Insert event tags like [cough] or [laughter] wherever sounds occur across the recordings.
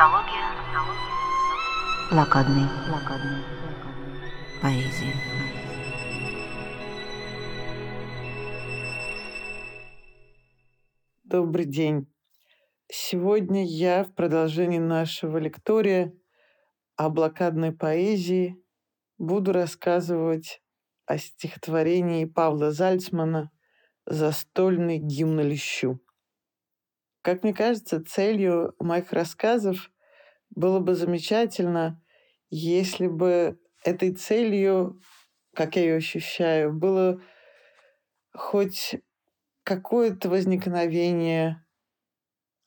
Антология блокадной, блокадной поэзии. Добрый день. Сегодня я в продолжении нашего лектория о блокадной поэзии буду рассказывать о стихотворении Павла Зальцмана «Застольный гимн лещу». Как мне кажется, целью моих рассказов было бы замечательно, если бы этой целью, как я ее ощущаю, было хоть какое-то возникновение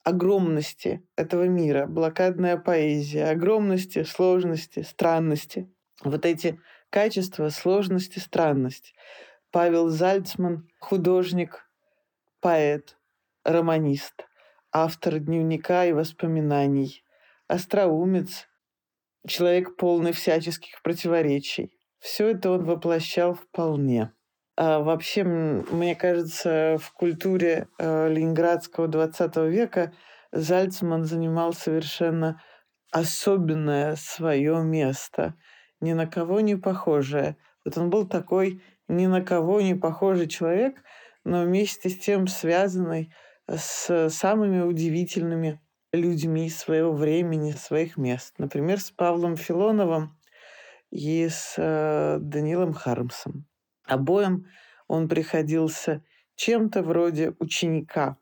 огромности этого мира, блокадная поэзия, огромности, сложности, странности. Вот эти качества, сложности, странность. Павел Зальцман, художник, поэт, романист, автор дневника и воспоминаний, остроумец, человек полный всяческих противоречий. Все это он воплощал вполне. А вообще, мне кажется, в культуре э, ленинградского XX века Зальцман занимал совершенно особенное свое место, ни на кого не похожее. Вот он был такой ни на кого не похожий человек, но вместе с тем связанный с самыми удивительными людьми своего времени, своих мест. Например, с Павлом Филоновым и с э, Данилом Хармсом. Обоим он приходился чем-то вроде ученика.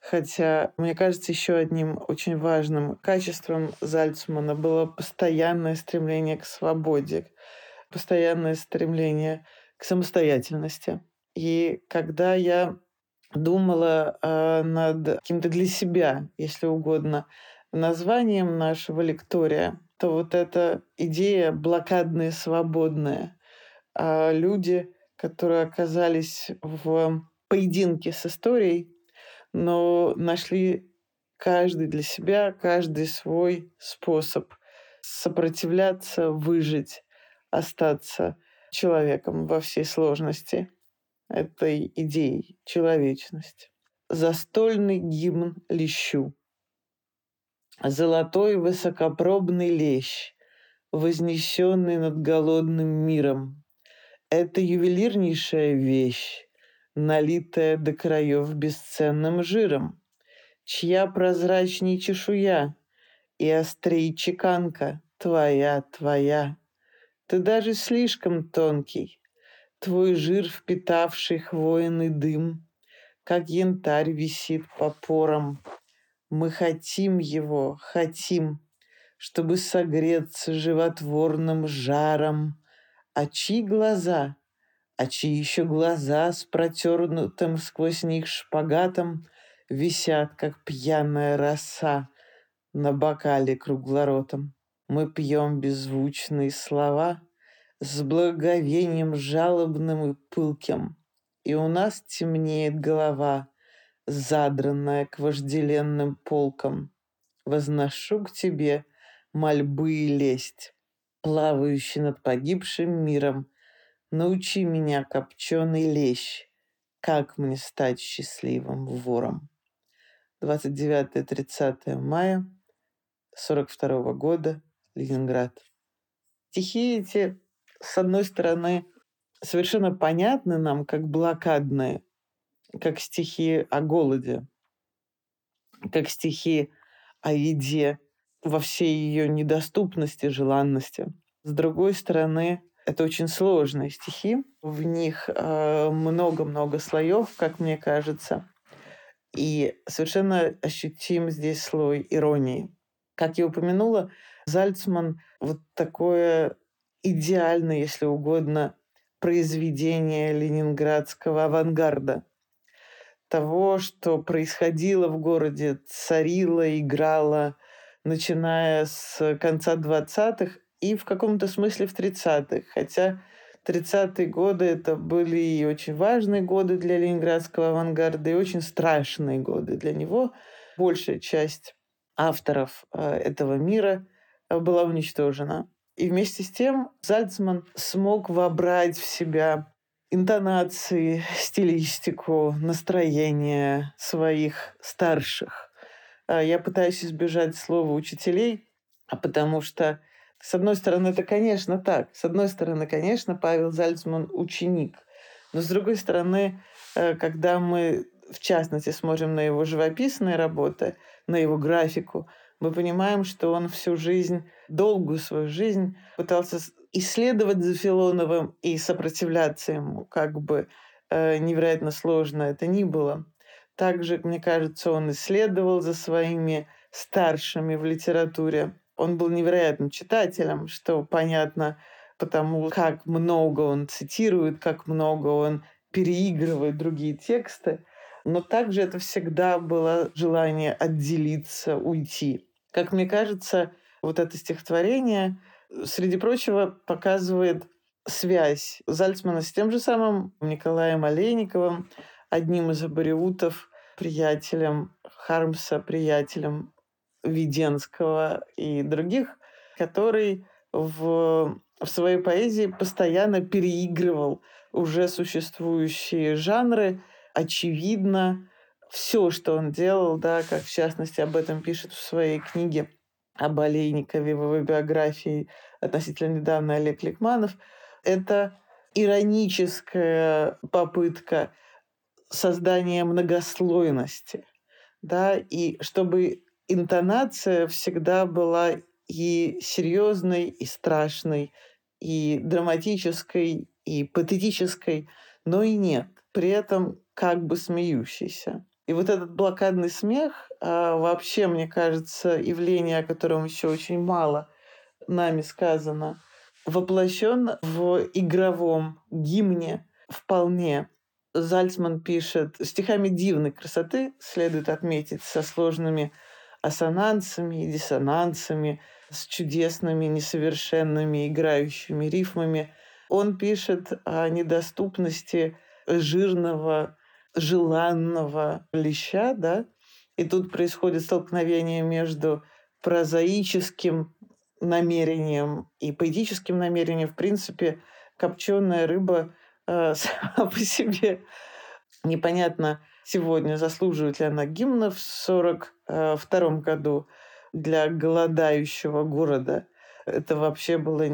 Хотя, мне кажется, еще одним очень важным качеством Зальцмана было постоянное стремление к свободе, постоянное стремление к самостоятельности. И когда я думала э, над каким-то для себя, если угодно, названием нашего лектория, то вот эта идея блокадная, свободная, а люди, которые оказались в поединке с историей, но нашли каждый для себя, каждый свой способ сопротивляться, выжить, остаться человеком во всей сложности этой идеи человечность. Застольный гимн лещу. Золотой высокопробный лещ, вознесенный над голодным миром. Это ювелирнейшая вещь, налитая до краев бесценным жиром, чья прозрачней чешуя и острей чеканка твоя, твоя. Ты даже слишком тонкий, Твой жир, впитавший хвойный дым, Как янтарь висит по порам. Мы хотим его, хотим, Чтобы согреться животворным жаром. А чьи глаза, а чьи еще глаза С протернутым сквозь них шпагатом Висят, как пьяная роса На бокале круглоротом. Мы пьем беззвучные слова — с благовением жалобным и пылким. И у нас темнеет голова, задранная к вожделенным полкам. Возношу к тебе мольбы и лесть, плавающий над погибшим миром. Научи меня, копченый лещ, как мне стать счастливым вором. 29-30 мая 42 года, Ленинград. Стихи эти с одной стороны, совершенно понятны нам как блокадные, как стихи о голоде, как стихи о еде во всей ее недоступности, желанности. С другой стороны, это очень сложные стихи. В них э, много-много слоев, как мне кажется. И совершенно ощутим здесь слой иронии. Как я упомянула, Зальцман вот такое идеальное, если угодно, произведение ленинградского авангарда. Того, что происходило в городе, царило, играло, начиная с конца 20-х и в каком-то смысле в 30-х. Хотя 30-е годы это были и очень важные годы для ленинградского авангарда, и очень страшные годы для него. Большая часть авторов э, этого мира э, была уничтожена. И вместе с тем Зальцман смог вобрать в себя интонации, стилистику, настроение своих старших а, я пытаюсь избежать слова учителей, а потому что, с одной стороны, это, конечно, так. С одной стороны, конечно, Павел Зальцман ученик. Но с другой стороны, э, когда мы, в частности, смотрим на его живописные работы, на его графику, мы понимаем, что он всю жизнь, долгую свою жизнь пытался исследовать за Филоновым и сопротивляться ему, как бы э, невероятно сложно это ни было. Также, мне кажется, он исследовал за своими старшими в литературе. Он был невероятным читателем, что понятно потому, как много он цитирует, как много он переигрывает другие тексты. Но также это всегда было желание отделиться, уйти. Как мне кажется, вот это стихотворение, среди прочего, показывает связь Зальцмана с тем же самым Николаем Олейниковым, одним из абориутов, приятелем Хармса, приятелем Веденского и других, который в, в своей поэзии постоянно переигрывал уже существующие жанры. Очевидно, все, что он делал, да, как в частности об этом пишет в своей книге об Олейникове в его биографии относительно недавно Олег Ликманов, это ироническая попытка создания многослойности, да, и чтобы интонация всегда была и серьезной, и страшной, и драматической, и патетической, но и нет, при этом как бы смеющейся. И вот этот блокадный смех а, вообще, мне кажется, явление, о котором еще очень мало нами сказано, воплощен в игровом гимне вполне. Зальцман пишет, стихами дивной красоты следует отметить со сложными ассонансами и диссонансами, с чудесными, несовершенными, играющими рифмами. Он пишет о недоступности жирного, желанного леща, да, и тут происходит столкновение между прозаическим намерением и поэтическим намерением. В принципе, копченая рыба э, [laughs] сама по себе непонятно сегодня, заслуживает ли она гимна в 1942 году для голодающего города. Это вообще была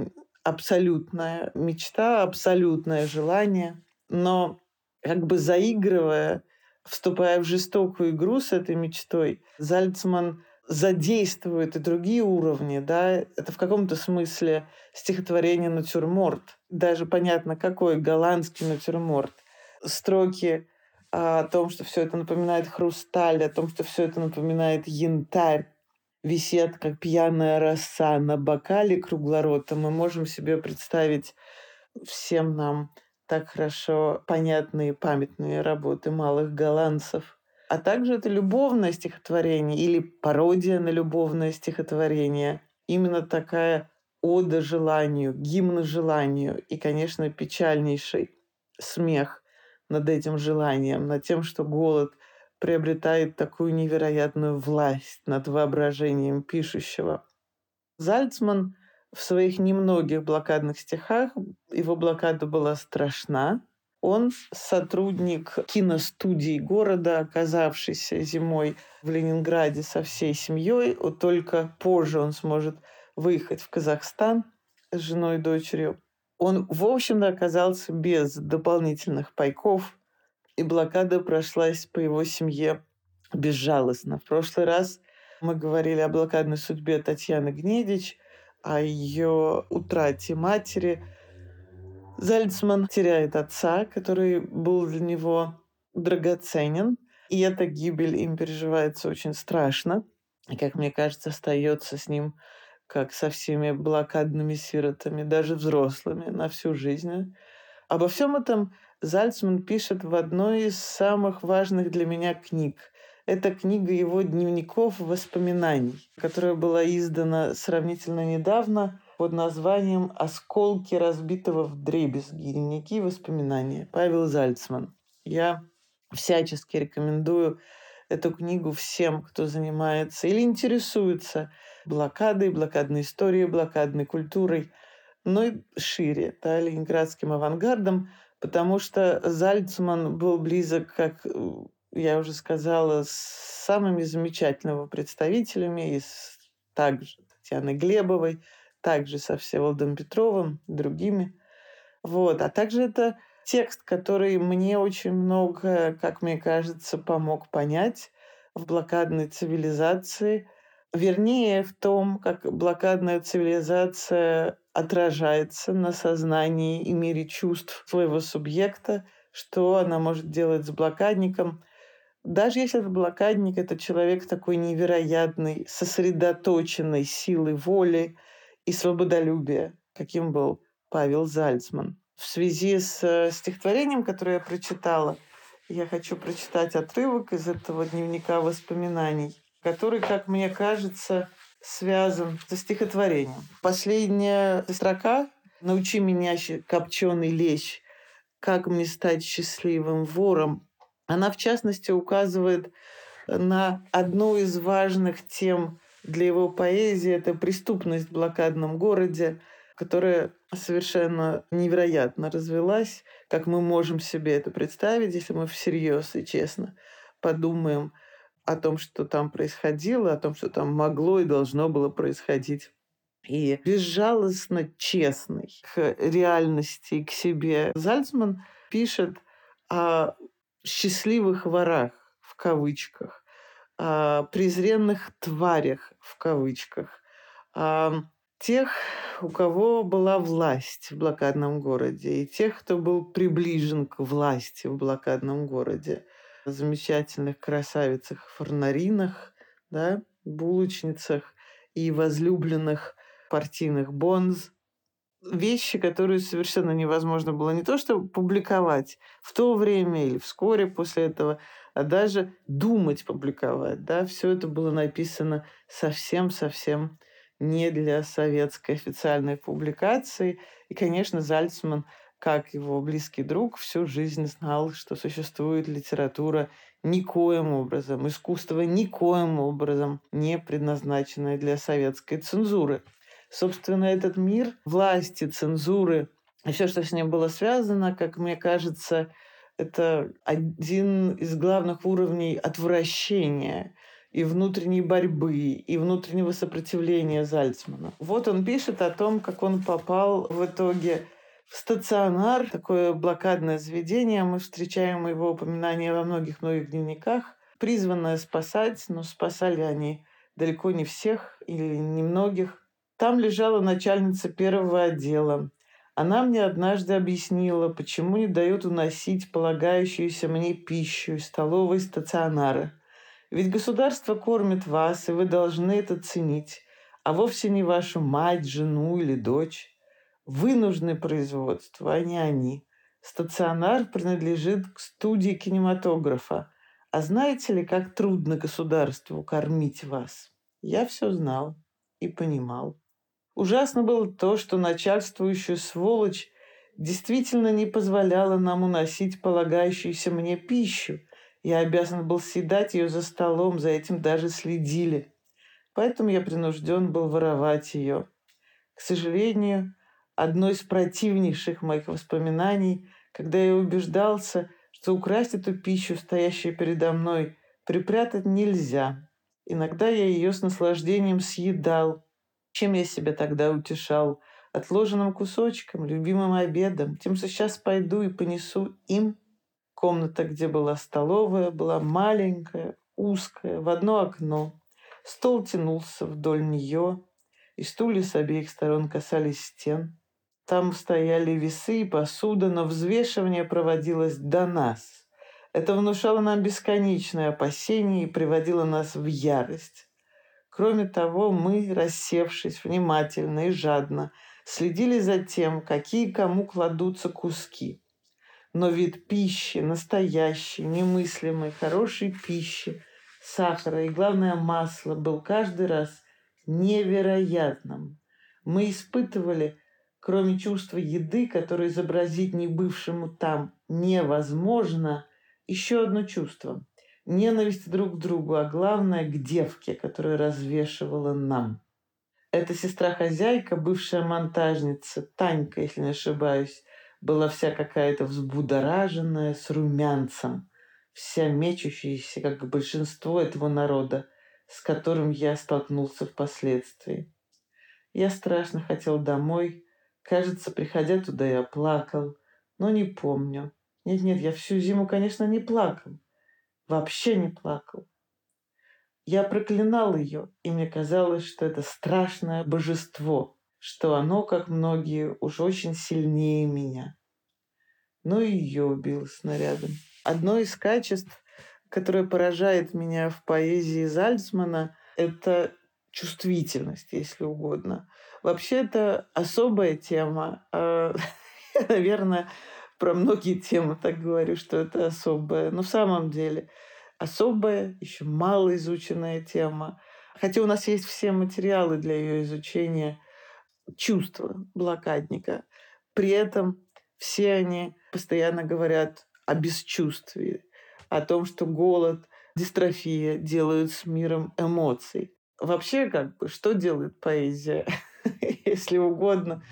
абсолютная мечта, абсолютное желание. Но как бы заигрывая, вступая в жестокую игру с этой мечтой, Зальцман задействует и другие уровни, да, это в каком-то смысле стихотворение «Натюрморт». Даже понятно, какой голландский натюрморт. Строки о том, что все это напоминает хрусталь, о том, что все это напоминает янтарь, висят, как пьяная роса на бокале круглорота. Мы можем себе представить всем нам так хорошо понятные памятные работы малых голландцев – а также это любовное стихотворение или пародия на любовное стихотворение. Именно такая ода желанию, гимн желанию и, конечно, печальнейший смех над этим желанием, над тем, что голод приобретает такую невероятную власть над воображением пишущего. Зальцман в своих немногих блокадных стихах, его блокада была страшна, он сотрудник киностудии города, оказавшийся зимой в Ленинграде со всей семьей. Вот только позже он сможет выехать в Казахстан с женой и дочерью. Он, в общем-то, оказался без дополнительных пайков, и блокада прошлась по его семье безжалостно. В прошлый раз мы говорили о блокадной судьбе Татьяны Гнедич, о ее утрате матери – Зальцман теряет отца, который был для него драгоценен, и эта гибель им переживается очень страшно. И, как мне кажется, остается с ним, как со всеми блокадными сиротами, даже взрослыми, на всю жизнь. Обо всем этом Зальцман пишет в одной из самых важных для меня книг. Это книга его дневников воспоминаний, которая была издана сравнительно недавно под названием «Осколки разбитого в дребезги. Дневники и воспоминания». Павел Зальцман. Я всячески рекомендую эту книгу всем, кто занимается или интересуется блокадой, блокадной историей, блокадной культурой, но и шире, да, ленинградским авангардом, потому что Зальцман был близок как я уже сказала, с самыми замечательными представителями, и с также Татьяной Глебовой, также со Всеволодом Петровым, другими. Вот. А также это текст, который мне очень много, как мне кажется, помог понять в блокадной цивилизации, вернее, в том, как блокадная цивилизация отражается на сознании и мире чувств своего субъекта, что она может делать с блокадником. Даже если блокадник — это человек такой невероятной, сосредоточенной силы воли и свободолюбия, каким был Павел Зальцман. В связи с э, стихотворением, которое я прочитала, я хочу прочитать отрывок из этого дневника воспоминаний, который, как мне кажется, связан со стихотворением. Последняя строка «Научи меня, копченый лещ, как мне стать счастливым вором», она, в частности, указывает на одну из важных тем для его поэзии – это преступность в блокадном городе, которая совершенно невероятно развелась, как мы можем себе это представить, если мы всерьез и честно подумаем о том, что там происходило, о том, что там могло и должно было происходить. И безжалостно честный к реальности и к себе Зальцман пишет о счастливых ворах в кавычках, о презренных тварях в кавычках, о тех, у кого была власть в блокадном городе, и тех, кто был приближен к власти в блокадном городе. Замечательных красавицах фарнаринах, да, булочницах и возлюбленных партийных бонз. Вещи, которые совершенно невозможно было не то что публиковать в то время или вскоре после этого, а даже думать публиковать. Да? Все это было написано совсем-совсем не для советской официальной публикации. И, конечно, Зальцман, как его близкий друг, всю жизнь знал, что существует литература никоим образом, искусство никоим образом не предназначенное для советской цензуры. Собственно, этот мир власти, цензуры и все, что с ним было связано, как мне кажется, это один из главных уровней отвращения и внутренней борьбы, и внутреннего сопротивления Зальцмана. Вот он пишет о том, как он попал в итоге в стационар, такое блокадное заведение. Мы встречаем его упоминания во многих-многих дневниках, призванное спасать, но спасали они далеко не всех или немногих. Там лежала начальница первого отдела. Она мне однажды объяснила, почему не дают уносить полагающуюся мне пищу из столовой стационара – ведь государство кормит вас, и вы должны это ценить, а вовсе не вашу мать, жену или дочь. Вы нужны производству, а не они. Стационар принадлежит к студии кинематографа. А знаете ли, как трудно государству кормить вас? Я все знал и понимал. Ужасно было то, что начальствующая сволочь действительно не позволяла нам уносить полагающуюся мне пищу – я обязан был съедать ее за столом, за этим даже следили. Поэтому я принужден был воровать ее. К сожалению, одно из противнейших моих воспоминаний, когда я убеждался, что украсть эту пищу, стоящую передо мной, припрятать нельзя. Иногда я ее с наслаждением съедал. Чем я себя тогда утешал? Отложенным кусочком, любимым обедом, тем, что сейчас пойду и понесу им Комната, где была столовая, была маленькая, узкая, в одно окно. Стол тянулся вдоль нее, и стулья с обеих сторон касались стен. Там стояли весы и посуда, но взвешивание проводилось до нас. Это внушало нам бесконечное опасение и приводило нас в ярость. Кроме того, мы, рассевшись внимательно и жадно, следили за тем, какие кому кладутся куски но вид пищи, настоящей, немыслимой, хорошей пищи, сахара и, главное, масла был каждый раз невероятным. Мы испытывали, кроме чувства еды, которое изобразить не бывшему там невозможно, еще одно чувство – ненависть друг к другу, а главное – к девке, которая развешивала нам. Эта сестра-хозяйка, бывшая монтажница, Танька, если не ошибаюсь, была вся какая-то взбудораженная, с румянцем. вся мечущаяся, как большинство этого народа, с которым я столкнулся впоследствии. Я страшно хотел домой. Кажется, приходя туда, я плакал, но не помню. Нет-нет, я всю зиму, конечно, не плакал. Вообще не плакал. Я проклинал ее, и мне казалось, что это страшное божество, что оно, как многие, уж очень сильнее меня. Но и ее убил снарядом. Одно из качеств, которое поражает меня в поэзии Зальцмана, это чувствительность, если угодно. Вообще это особая тема. А, [laughs] наверное, про многие темы так говорю, что это особая. Но в самом деле особая, еще мало изученная тема. Хотя у нас есть все материалы для ее изучения чувства блокадника. При этом все они постоянно говорят о бесчувствии, о том, что голод, дистрофия делают с миром эмоций. Вообще, как бы, что делает поэзия, [laughs] если угодно?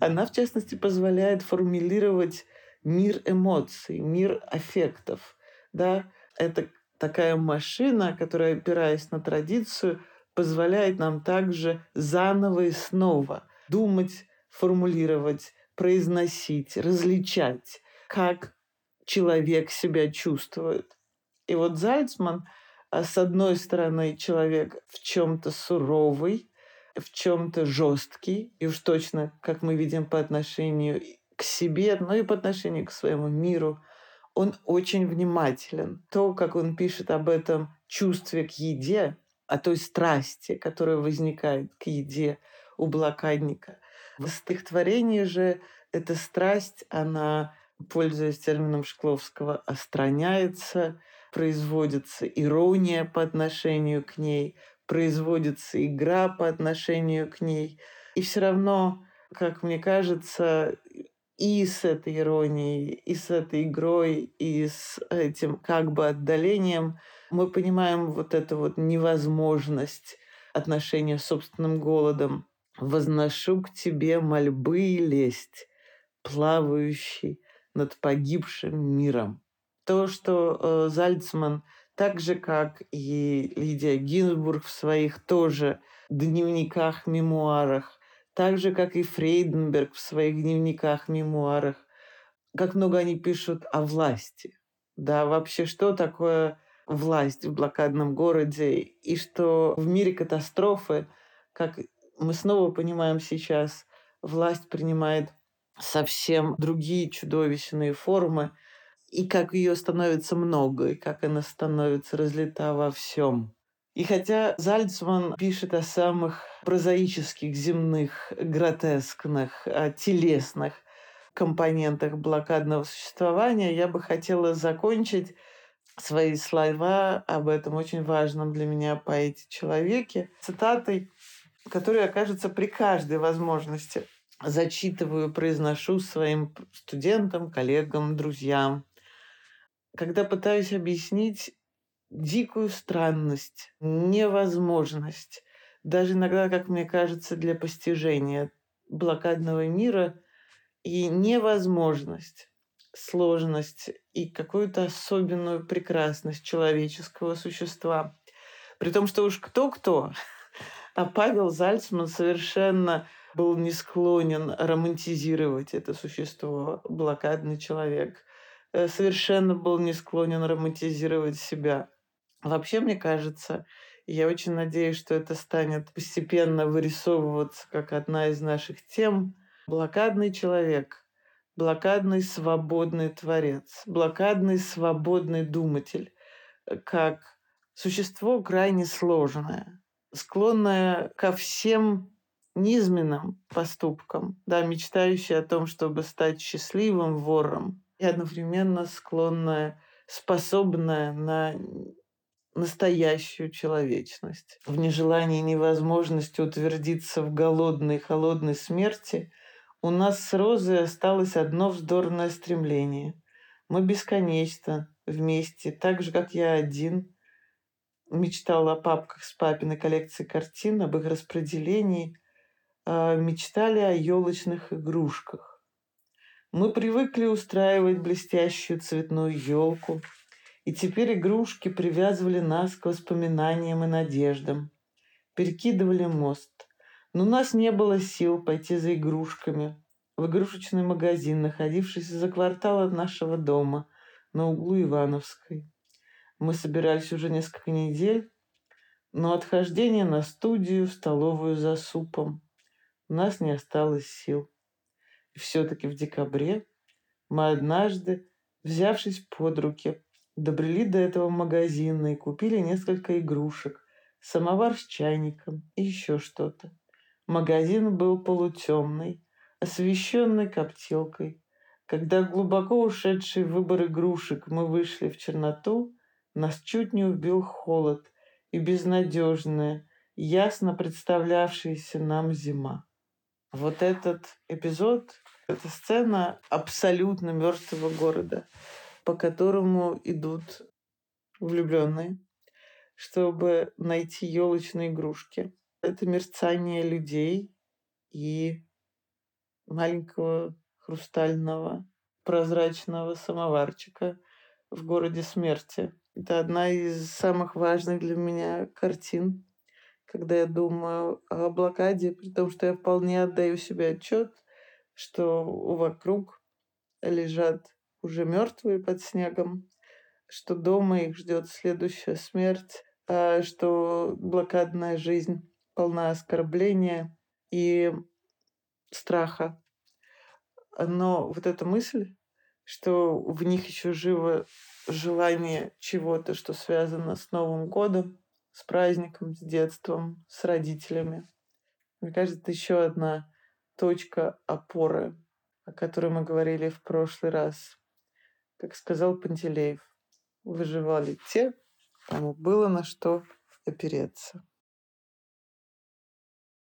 Она, в частности, позволяет формулировать мир эмоций, мир аффектов. Да? Это такая машина, которая, опираясь на традицию, позволяет нам также заново и снова думать, формулировать, произносить, различать, как человек себя чувствует. И вот Зальцман, а, с одной стороны, человек в чем-то суровый, в чем-то жесткий, и уж точно, как мы видим по отношению к себе, но и по отношению к своему миру, он очень внимателен. То, как он пишет об этом чувстве к еде, о той страсти, которая возникает к еде у блокадника. В стихотворении же эта страсть, она, пользуясь термином Шкловского, остраняется, производится ирония по отношению к ней, производится игра по отношению к ней. И все равно, как мне кажется, и с этой иронией, и с этой игрой, и с этим как бы отдалением мы понимаем вот эту вот невозможность отношения с собственным голодом. «Возношу к тебе мольбы и лесть, плавающий над погибшим миром». То, что э, Зальцман, так же как и Лидия Гинзбург в своих тоже дневниках, мемуарах, так же, как и Фрейденберг в своих дневниках, мемуарах, как много они пишут о власти. Да, вообще, что такое власть в блокадном городе, и что в мире катастрофы, как мы снова понимаем сейчас, власть принимает совсем другие чудовищные формы, и как ее становится много, и как она становится разлита во всем. И хотя Зальцман пишет о самых прозаических, земных, гротескных, телесных компонентах блокадного существования, я бы хотела закончить свои слова об этом очень важном для меня поэте-человеке цитатой, которую, окажется, при каждой возможности зачитываю, произношу своим студентам, коллегам, друзьям. Когда пытаюсь объяснить дикую странность, невозможность, даже иногда, как мне кажется, для постижения блокадного мира и невозможность, сложность и какую-то особенную прекрасность человеческого существа. При том, что уж кто-кто, [laughs] а Павел Зальцман совершенно был не склонен романтизировать это существо, блокадный человек. Э, совершенно был не склонен романтизировать себя. Вообще, мне кажется, я очень надеюсь, что это станет постепенно вырисовываться как одна из наших тем. Блокадный человек, блокадный свободный творец, блокадный свободный думатель, э, как существо крайне сложное, склонное ко всем низменным поступкам, да, мечтающее о том, чтобы стать счастливым вором, и одновременно склонное, способное на настоящую человечность. В нежелании и невозможности утвердиться в голодной и холодной смерти у нас с Розой осталось одно вздорное стремление. Мы бесконечно вместе, так же, как я один, мечтал о папках с папиной коллекцией картин, об их распределении, а, мечтали о елочных игрушках. Мы привыкли устраивать блестящую цветную елку – И теперь игрушки привязывали нас к воспоминаниям и надеждам, перекидывали мост. Но у нас не было сил пойти за игрушками в игрушечный магазин, находившийся за квартал от нашего дома на углу Ивановской. Мы собирались уже несколько недель, но отхождение на студию, в столовую за супом, у нас не осталось сил. И все-таки в декабре мы однажды, взявшись под руки, добрели до этого магазина и купили несколько игрушек, самовар с чайником и еще что-то. Магазин был полутемный, освещенный коптилкой. Когда глубоко ушедший выбор игрушек мы вышли в черноту, нас чуть не убил холод и безнадежная, ясно представлявшаяся нам зима. Вот этот эпизод, эта сцена абсолютно мертвого города – по которому идут влюбленные, чтобы найти елочные игрушки. Это мерцание людей и маленького хрустального прозрачного самоварчика в городе смерти. Это одна из самых важных для меня картин, когда я думаю о блокаде, при том, что я вполне отдаю себе отчет, что вокруг лежат уже мертвые под снегом, что дома их ждет следующая смерть, а что блокадная жизнь полна оскорбления и страха. Но вот эта мысль, что в них еще живо желание чего-то, что связано с Новым годом, с праздником, с детством, с родителями. Мне кажется, это еще одна точка опоры, о которой мы говорили в прошлый раз как сказал Пантелеев, выживали те, кому было на что опереться.